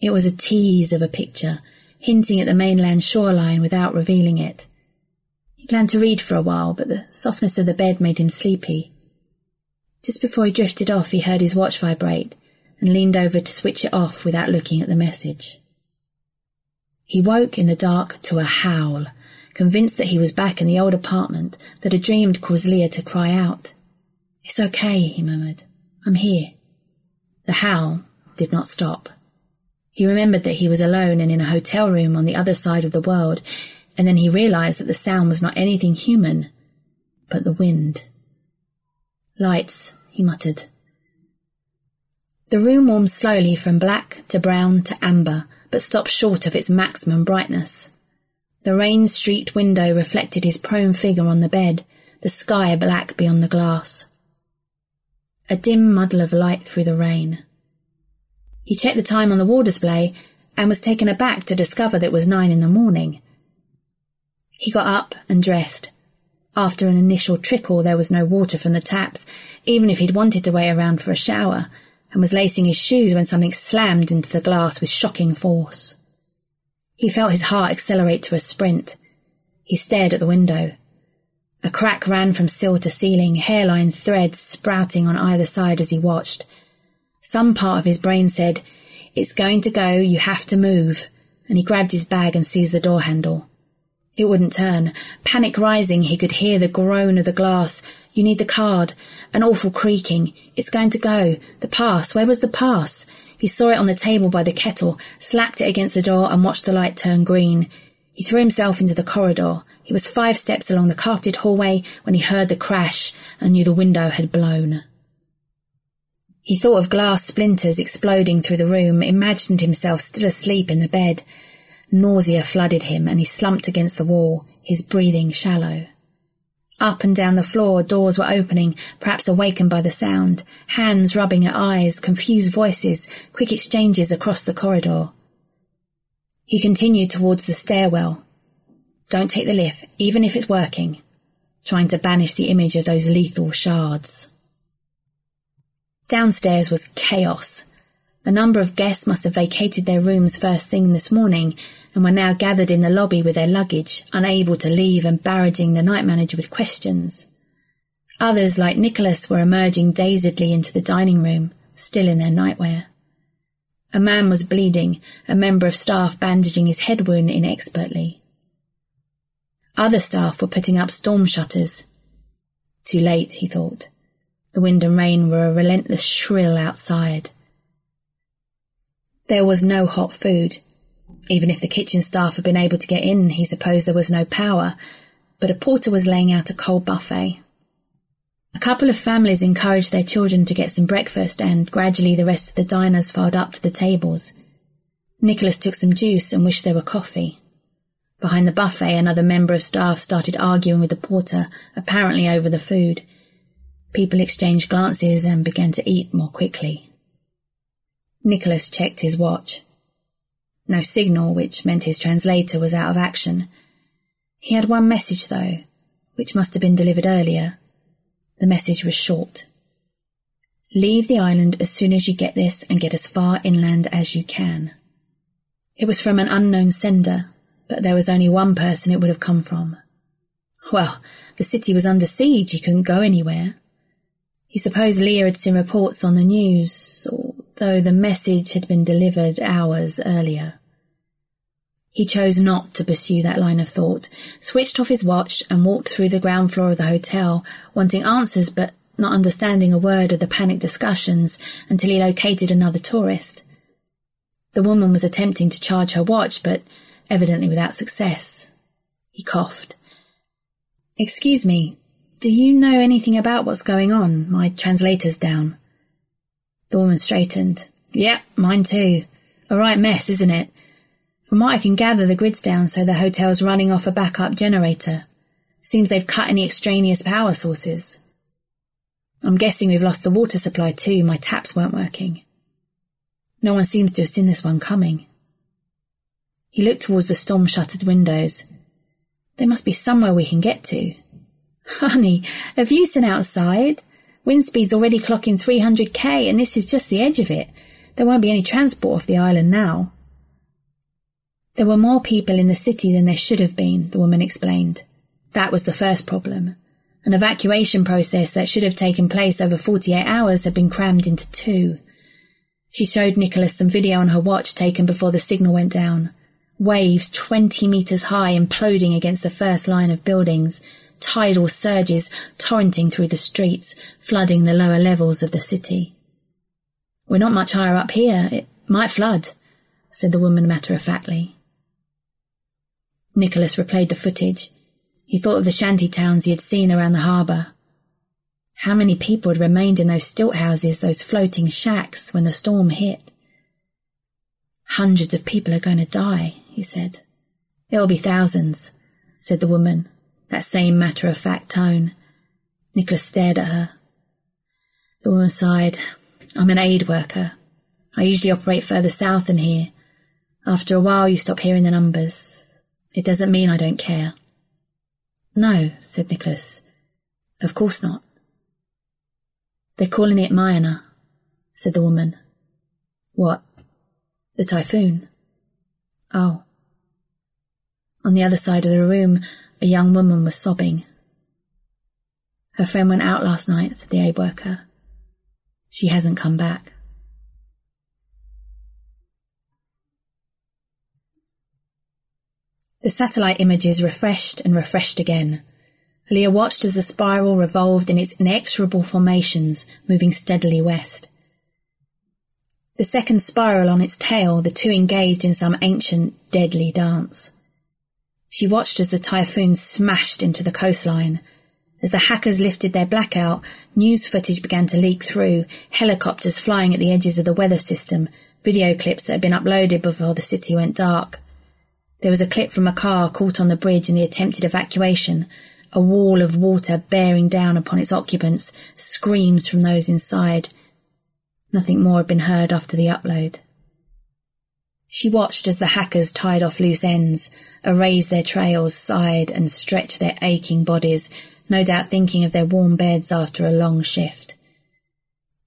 [SPEAKER 4] It was a tease of a picture, hinting at the mainland shoreline without revealing it. He planned to read for a while, but the softness of the bed made him sleepy. Just before he drifted off, he heard his watch vibrate and leaned over to switch it off without looking at the message. He woke in the dark to a howl, convinced that he was back in the old apartment that had caused Leah to cry out. It's okay, he murmured. I'm here. The howl did not stop. He remembered that he was alone and in a hotel room on the other side of the world, and then he realized that the sound was not anything human, but the wind. Lights, he muttered. The room warmed slowly from black to brown to amber, but stopped short of its maximum brightness. The rain-streaked window reflected his prone figure on the bed, the sky black beyond the glass a dim muddle of light through the rain. He checked the time on the wall display and was taken aback to discover that it was nine in the morning. He got up and dressed. After an initial trickle, there was no water from the taps, even if he'd wanted to wait around for a shower, and was lacing his shoes when something slammed into the glass with shocking force. He felt his heart accelerate to a sprint. He stared at the window. A crack ran from sill to ceiling, hairline threads sprouting on either side as he watched. Some part of his brain said, It's going to go, you have to move, and he grabbed his bag and seized the door handle. It wouldn't turn. Panic rising, he could hear the groan of the glass. You need the card. An awful creaking. It's going to go. The pass. Where was the pass? He saw it on the table by the kettle, slapped it against the door, and watched the light turn green. He threw himself into the corridor. He was five steps along the carpeted hallway when he heard the crash and knew the window had blown. He thought of glass splinters exploding through the room, imagined himself still asleep in the bed. Nausea flooded him and he slumped against the wall, his breathing shallow. Up and down the floor, doors were opening, perhaps awakened by the sound, hands rubbing at eyes, confused voices, quick exchanges across the corridor. He continued towards the stairwell. Don't take the lift, even if it's working, trying to banish the image of those lethal shards. Downstairs was chaos. A number of guests must have vacated their rooms first thing this morning and were now gathered in the lobby with their luggage, unable to leave and barraging the night manager with questions. Others, like Nicholas, were emerging dazedly into the dining room, still in their nightwear. A man was bleeding, a member of staff bandaging his head wound inexpertly. Other staff were putting up storm shutters. Too late, he thought. The wind and rain were a relentless shrill outside. There was no hot food. Even if the kitchen staff had been able to get in, he supposed there was no power, but a porter was laying out a cold buffet. A couple of families encouraged their children to get some breakfast, and gradually the rest of the diners filed up to the tables. Nicholas took some juice and wished there were coffee. Behind the buffet, another member of staff started arguing with the porter, apparently over the food. People exchanged glances and began to eat more quickly. Nicholas checked his watch. No signal, which meant his translator was out of action. He had one message, though, which must have been delivered earlier. The message was short. Leave the island as soon as you get this and get as far inland as you can. It was from an unknown sender, But there was only one person it would have come from. Well, the city was under siege, he couldn't go anywhere. He supposed Leah had seen reports on the news, although the message had been delivered hours earlier. He chose not to pursue that line of thought, switched off his watch and walked through the ground floor of the hotel, wanting answers but not understanding a word of the panicked discussions until he located another tourist. The woman was attempting to charge her watch, but evidently without success. He coughed. Excuse me, do you know anything about what's going on? My translator's down. The woman straightened. Yep, mine too. A right mess, isn't it? From what I can gather, the grid's down, so the hotel's running off a backup generator. Seems they've cut any extraneous power sources. I'm guessing we've lost the water supply too. My taps weren't working. No one seems to have seen this one coming. He looked towards the storm shuttered windows. There must be somewhere we can get to. Honey, have you seen outside? Wind speed's already clocking 300k, and this is just the edge of it. There won't be any transport off the island now. There were more people in the city than there should have been, the woman explained. That was the first problem. An evacuation process that should have taken place over 48 hours had been crammed into two. She showed Nicholas some video on her watch taken before the signal went down. Waves 20 metres high imploding against the first line of buildings, tidal surges torrenting through the streets, flooding the lower levels of the city. We're not much higher up here. It might flood, said the woman matter of factly. Nicholas replayed the footage. He thought of the shanty towns he had seen around the harbour. How many people had remained in those stilt houses, those floating shacks, when the storm hit? Hundreds of people are going to die, he said. It'll be thousands, said the woman, that same matter of fact tone. Nicholas stared at her. The woman sighed. I'm an aid worker. I usually operate further south than here. After a while, you stop hearing the numbers. It doesn't mean I don't care. No, said Nicholas. Of course not. They're calling it Mayana, said the woman. What? The typhoon. Oh. On the other side of the room, a young woman was sobbing. Her friend went out last night, said the aid worker. She hasn't come back. The satellite images refreshed and refreshed again. Leah watched as the spiral revolved in its inexorable formations, moving steadily west. The second spiral on its tail, the two engaged in some ancient, deadly dance. She watched as the typhoon smashed into the coastline. As the hackers lifted their blackout, news footage began to leak through, helicopters flying at the edges of the weather system, video clips that had been uploaded before the city went dark. There was a clip from a car caught on the bridge in the attempted evacuation, a wall of water bearing down upon its occupants, screams from those inside. Nothing more had been heard after the upload. She watched as the hackers tied off loose ends, erased their trails, sighed, and stretched their aching bodies, no doubt thinking of their warm beds after a long shift.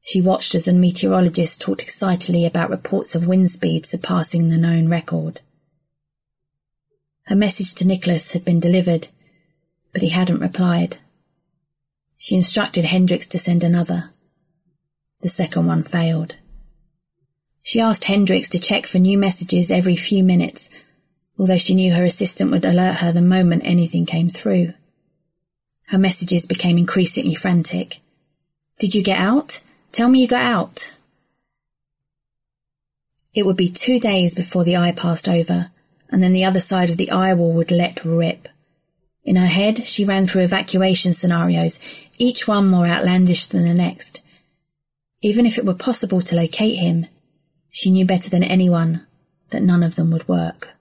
[SPEAKER 4] She watched as the meteorologists talked excitedly about reports of wind speed surpassing the known record. Her message to Nicholas had been delivered, but he hadn't replied. She instructed Hendricks to send another. The second one failed. She asked Hendricks to check for new messages every few minutes, although she knew her assistant would alert her the moment anything came through. Her messages became increasingly frantic. Did you get out? Tell me you got out. It would be two days before the eye passed over, and then the other side of the eye wall would let rip. In her head, she ran through evacuation scenarios, each one more outlandish than the next. Even if it were possible to locate him, she knew better than anyone that none of them would work.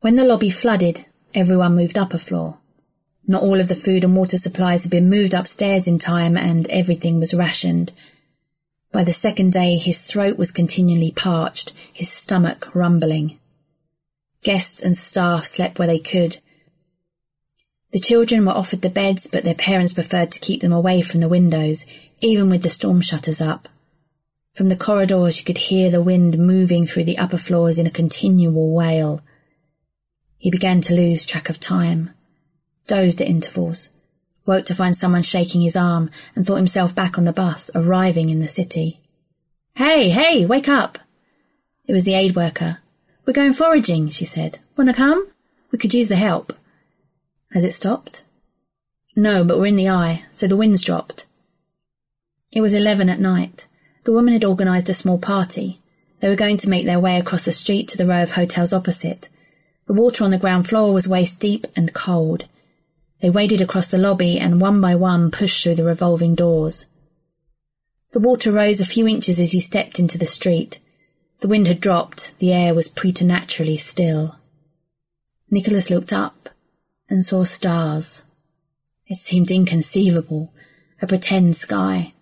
[SPEAKER 4] When the lobby flooded, everyone moved up a floor. Not all of the food and water supplies had been moved upstairs in time and everything was rationed. By the second day, his throat was continually parched, his stomach rumbling. Guests and staff slept where they could. The children were offered the beds, but their parents preferred to keep them away from the windows, even with the storm shutters up. From the corridors, you could hear the wind moving through the upper floors in a continual wail. He began to lose track of time, dozed at intervals, woke to find someone shaking his arm, and thought himself back on the bus, arriving in the city. Hey, hey, wake up! It was the aid worker. We're going foraging, she said. Wanna come? We could use the help. Has it stopped? No, but we're in the eye, so the wind's dropped. It was eleven at night. The woman had organised a small party. They were going to make their way across the street to the row of hotels opposite. The water on the ground floor was waist deep and cold. They waded across the lobby and one by one pushed through the revolving doors. The water rose a few inches as he stepped into the street. The wind had dropped, the air was preternaturally still. Nicholas looked up and saw stars. It seemed inconceivable, a pretend sky.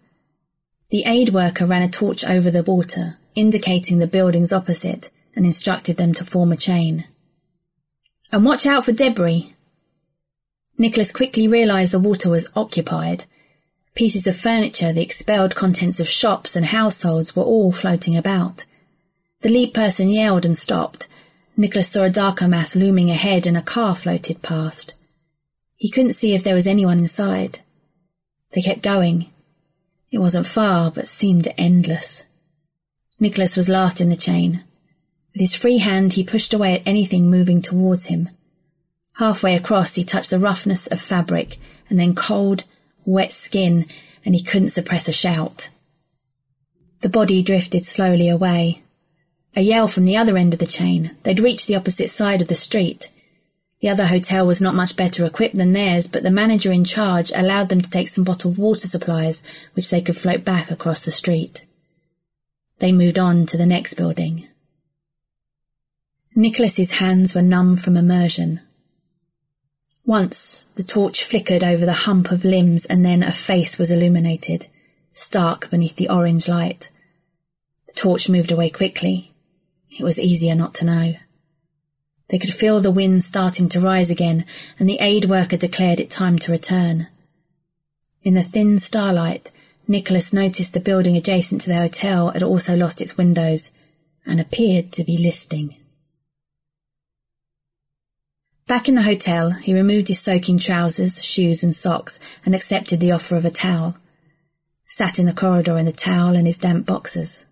[SPEAKER 4] The aid worker ran a torch over the water, indicating the buildings opposite, and instructed them to form a chain. And watch out for debris. Nicholas quickly realized the water was occupied. Pieces of furniture, the expelled contents of shops and households were all floating about. The lead person yelled and stopped. Nicholas saw a darker mass looming ahead and a car floated past. He couldn't see if there was anyone inside. They kept going. It wasn't far, but seemed endless. Nicholas was last in the chain. With his free hand, he pushed away at anything moving towards him. Halfway across, he touched the roughness of fabric and then cold, wet skin, and he couldn't suppress a shout. The body drifted slowly away. A yell from the other end of the chain. They'd reached the opposite side of the street. The other hotel was not much better equipped than theirs, but the manager in charge allowed them to take some bottled water supplies, which they could float back across the street. They moved on to the next building. Nicholas's hands were numb from immersion. Once the torch flickered over the hump of limbs and then a face was illuminated, stark beneath the orange light. The torch moved away quickly. It was easier not to know. They could feel the wind starting to rise again, and the aid worker declared it time to return. In the thin starlight, Nicholas noticed the building adjacent to the hotel had also lost its windows and appeared to be listing. Back in the hotel, he removed his soaking trousers, shoes, and socks and accepted the offer of a towel. Sat in the corridor in the towel and his damp boxers.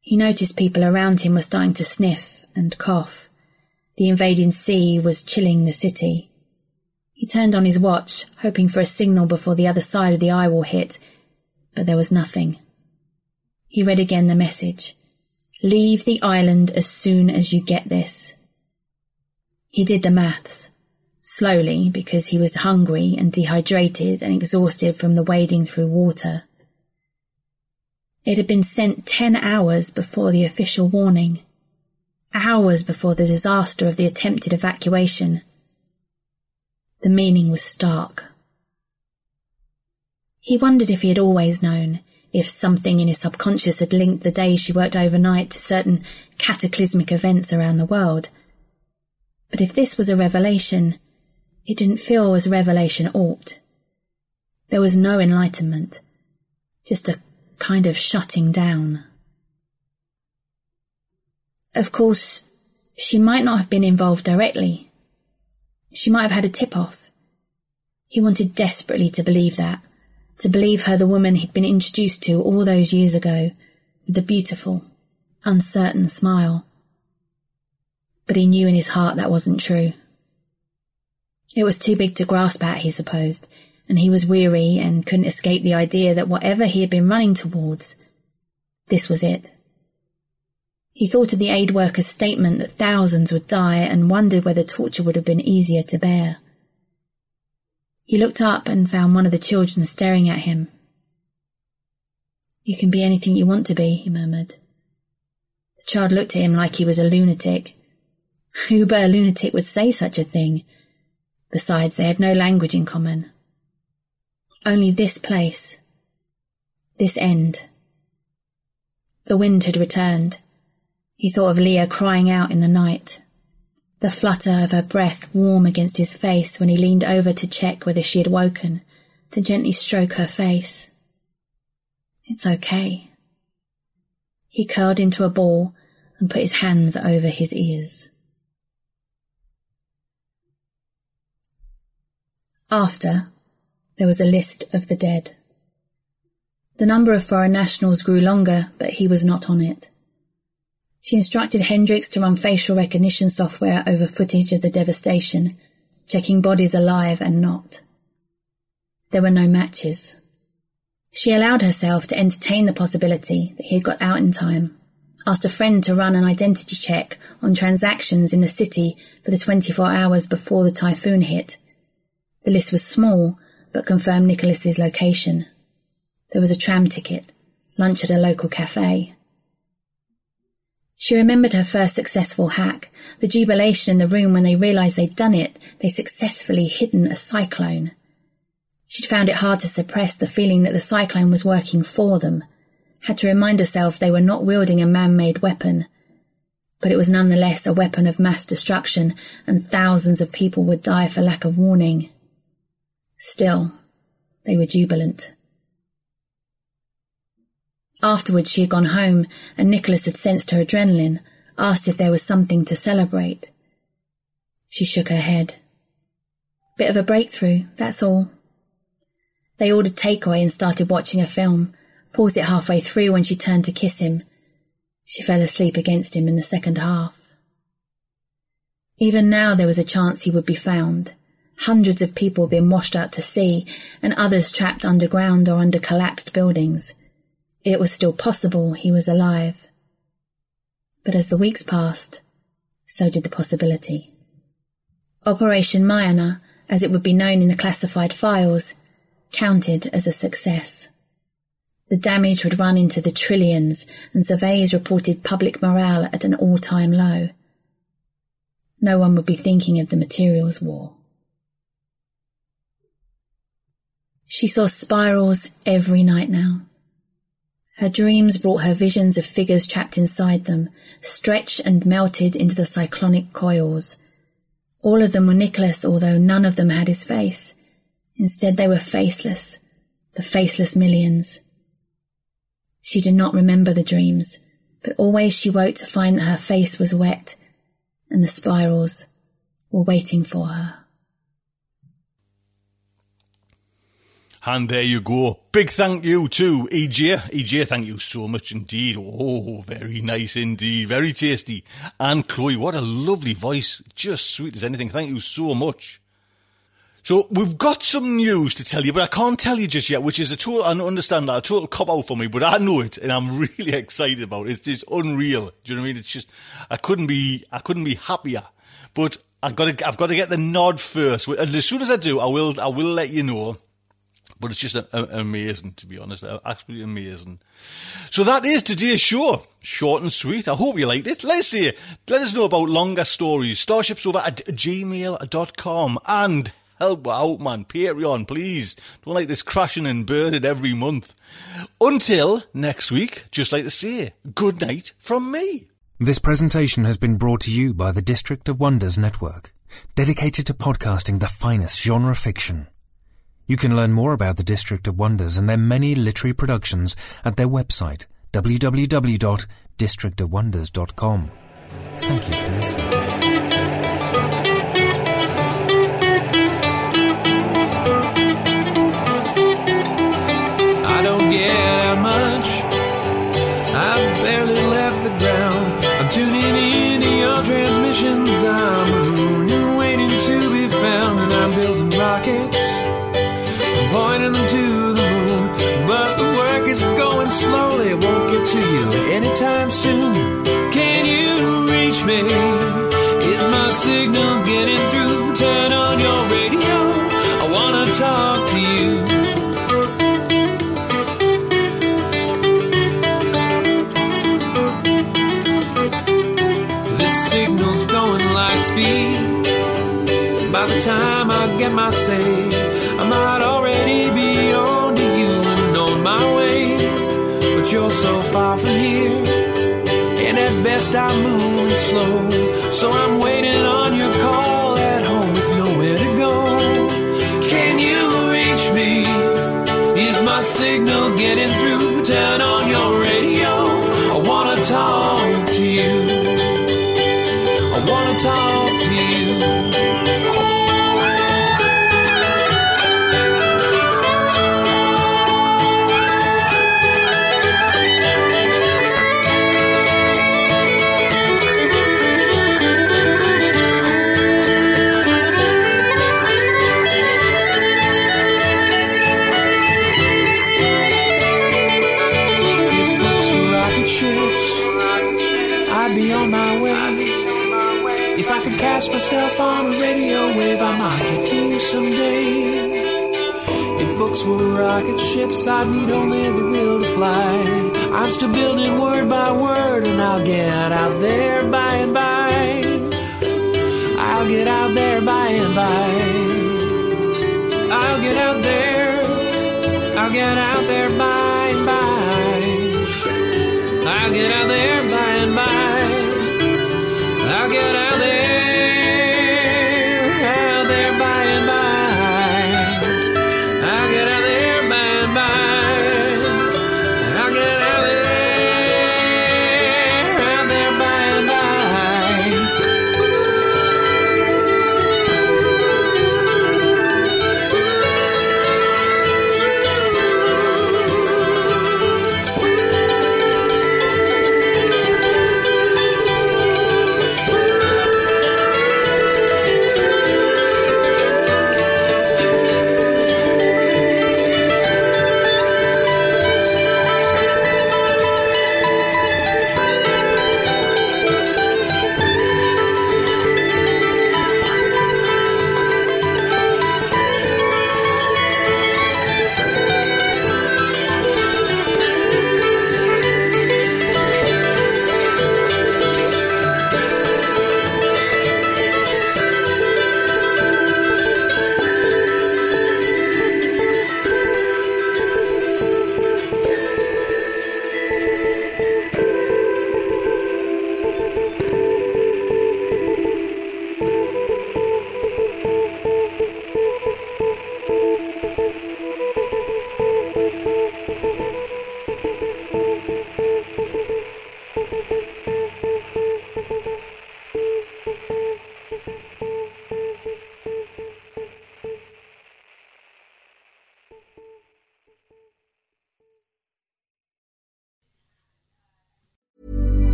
[SPEAKER 4] He noticed people around him were starting to sniff and cough. The invading sea was chilling the city. He turned on his watch, hoping for a signal before the other side of the eye wall hit, but there was nothing. He read again the message. Leave the island as soon as you get this. He did the maths. Slowly, because he was hungry and dehydrated and exhausted from the wading through water. It had been sent ten hours before the official warning. Hours before the disaster of the attempted evacuation. The meaning was stark. He wondered if he had always known, if something in his subconscious had linked the days she worked overnight to certain cataclysmic events around the world. But if this was a revelation, it didn't feel as revelation ought. There was no enlightenment, just a kind of shutting down. Of course, she might not have been involved directly. She might have had a tip off. He wanted desperately to believe that, to believe her the woman he'd been introduced to all those years ago, with the beautiful, uncertain smile. But he knew in his heart that wasn't true. It was too big to grasp at, he supposed, and he was weary and couldn't escape the idea that whatever he had been running towards, this was it. He thought of the aid worker's statement that thousands would die and wondered whether torture would have been easier to bear. He looked up and found one of the children staring at him. You can be anything you want to be, he murmured. The child looked at him like he was a lunatic. Who but a lunatic would say such a thing? Besides, they had no language in common. Only this place. This end. The wind had returned. He thought of Leah crying out in the night. The flutter of her breath warm against his face when he leaned over to check whether she had woken, to gently stroke her face. It's okay. He curled into a ball and put his hands over his ears. After, there was a list of the dead. The number of foreign nationals grew longer, but he was not on it. She instructed Hendricks to run facial recognition software over footage of the devastation, checking bodies alive and not. There were no matches. She allowed herself to entertain the possibility that he had got out in time, asked a friend to run an identity check on transactions in the city for the 24 hours before the typhoon hit. The list was small, but confirmed Nicholas's location. There was a tram ticket, lunch at a local cafe. She remembered her first successful hack, the jubilation in the room when they realised they'd done it, they successfully hidden a cyclone. She'd found it hard to suppress the feeling that the cyclone was working for them, had to remind herself they were not wielding a man-made weapon. But it was nonetheless a weapon of mass destruction, and thousands of people would die for lack of warning. Still, they were jubilant. Afterwards, she had gone home, and Nicholas had sensed her adrenaline, asked if there was something to celebrate. She shook her head. Bit of a breakthrough, that's all. They ordered takeaway and started watching a film, paused it halfway through when she turned to kiss him. She fell asleep against him in the second half. Even now there was a chance he would be found. Hundreds of people being washed out to sea, and others trapped underground or under collapsed buildings. It was still possible he was alive. But as the weeks passed, so did the possibility. Operation Mayana, as it would be known in the classified files, counted as a success. The damage would run into the trillions, and surveys reported public morale at an all-time low. No one would be thinking of the materials war. She saw spirals every night now. Her dreams brought her visions of figures trapped inside them, stretched and melted into the cyclonic coils. All of them were Nicholas, although none of them had his face. Instead, they were faceless, the faceless millions. She did not remember the dreams, but always she woke to find that her face was wet and the spirals were waiting for her.
[SPEAKER 3] And there you go. Big thank you to EJ. EJ, thank you so much indeed. Oh, very nice indeed. Very tasty. And Chloe, what a lovely voice. Just sweet as anything. Thank you so much. So we've got some news to tell you, but I can't tell you just yet, which is a total, I understand that, a total cop out for me, but I know it and I'm really excited about it. It's just unreal. Do you know what I mean? It's just, I couldn't be, I couldn't be happier, but I've got to, I've got to get the nod first. And as soon as I do, I will, I will let you know. But it's just a, a, amazing, to be honest. Absolutely amazing. So that is today's show. Short and sweet. I hope you liked it. Let's see. Let us know about longer stories. Starshipsofa at gmail.com and help out, man. Patreon, please. Don't like this crashing and burning every month. Until next week, just like to say, good night from me.
[SPEAKER 2] This presentation has been brought to you by the District of Wonders Network, dedicated to podcasting the finest genre fiction. You can learn more about the District of Wonders and their many literary productions at their website, www.districtofwonders.com. Thank you for listening.
[SPEAKER 1] I don't get much. I've barely left the ground. I'm tuning into your transmissions. I'm mooning, waiting to be found, and I'm building rockets, I'm them to the moon. But the work is going slowly. It won't get to you anytime soon. Can you reach me? Is my signal getting through? Turn on your radio. I wanna talk to you. This signal's going light speed. By the time I get my say, you're so far from here, and at best I'm moving slow. So I'm waiting on your call at home with nowhere to go. Can you reach me? Is my signal getting books were rocket ships, I'd need only the will to fly. I'm still building word by word, and I'll get out there by and by. I'll get out there by and by. I'll get out there. I'll get out there by and by. I'll get out there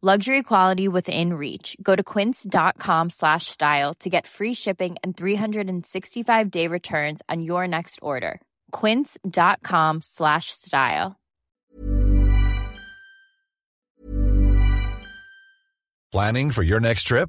[SPEAKER 5] Luxury quality within reach. Go to quince.com slash style to get free shipping and 365 day returns on your next order. Quince.com slash style.
[SPEAKER 6] Planning for your next trip?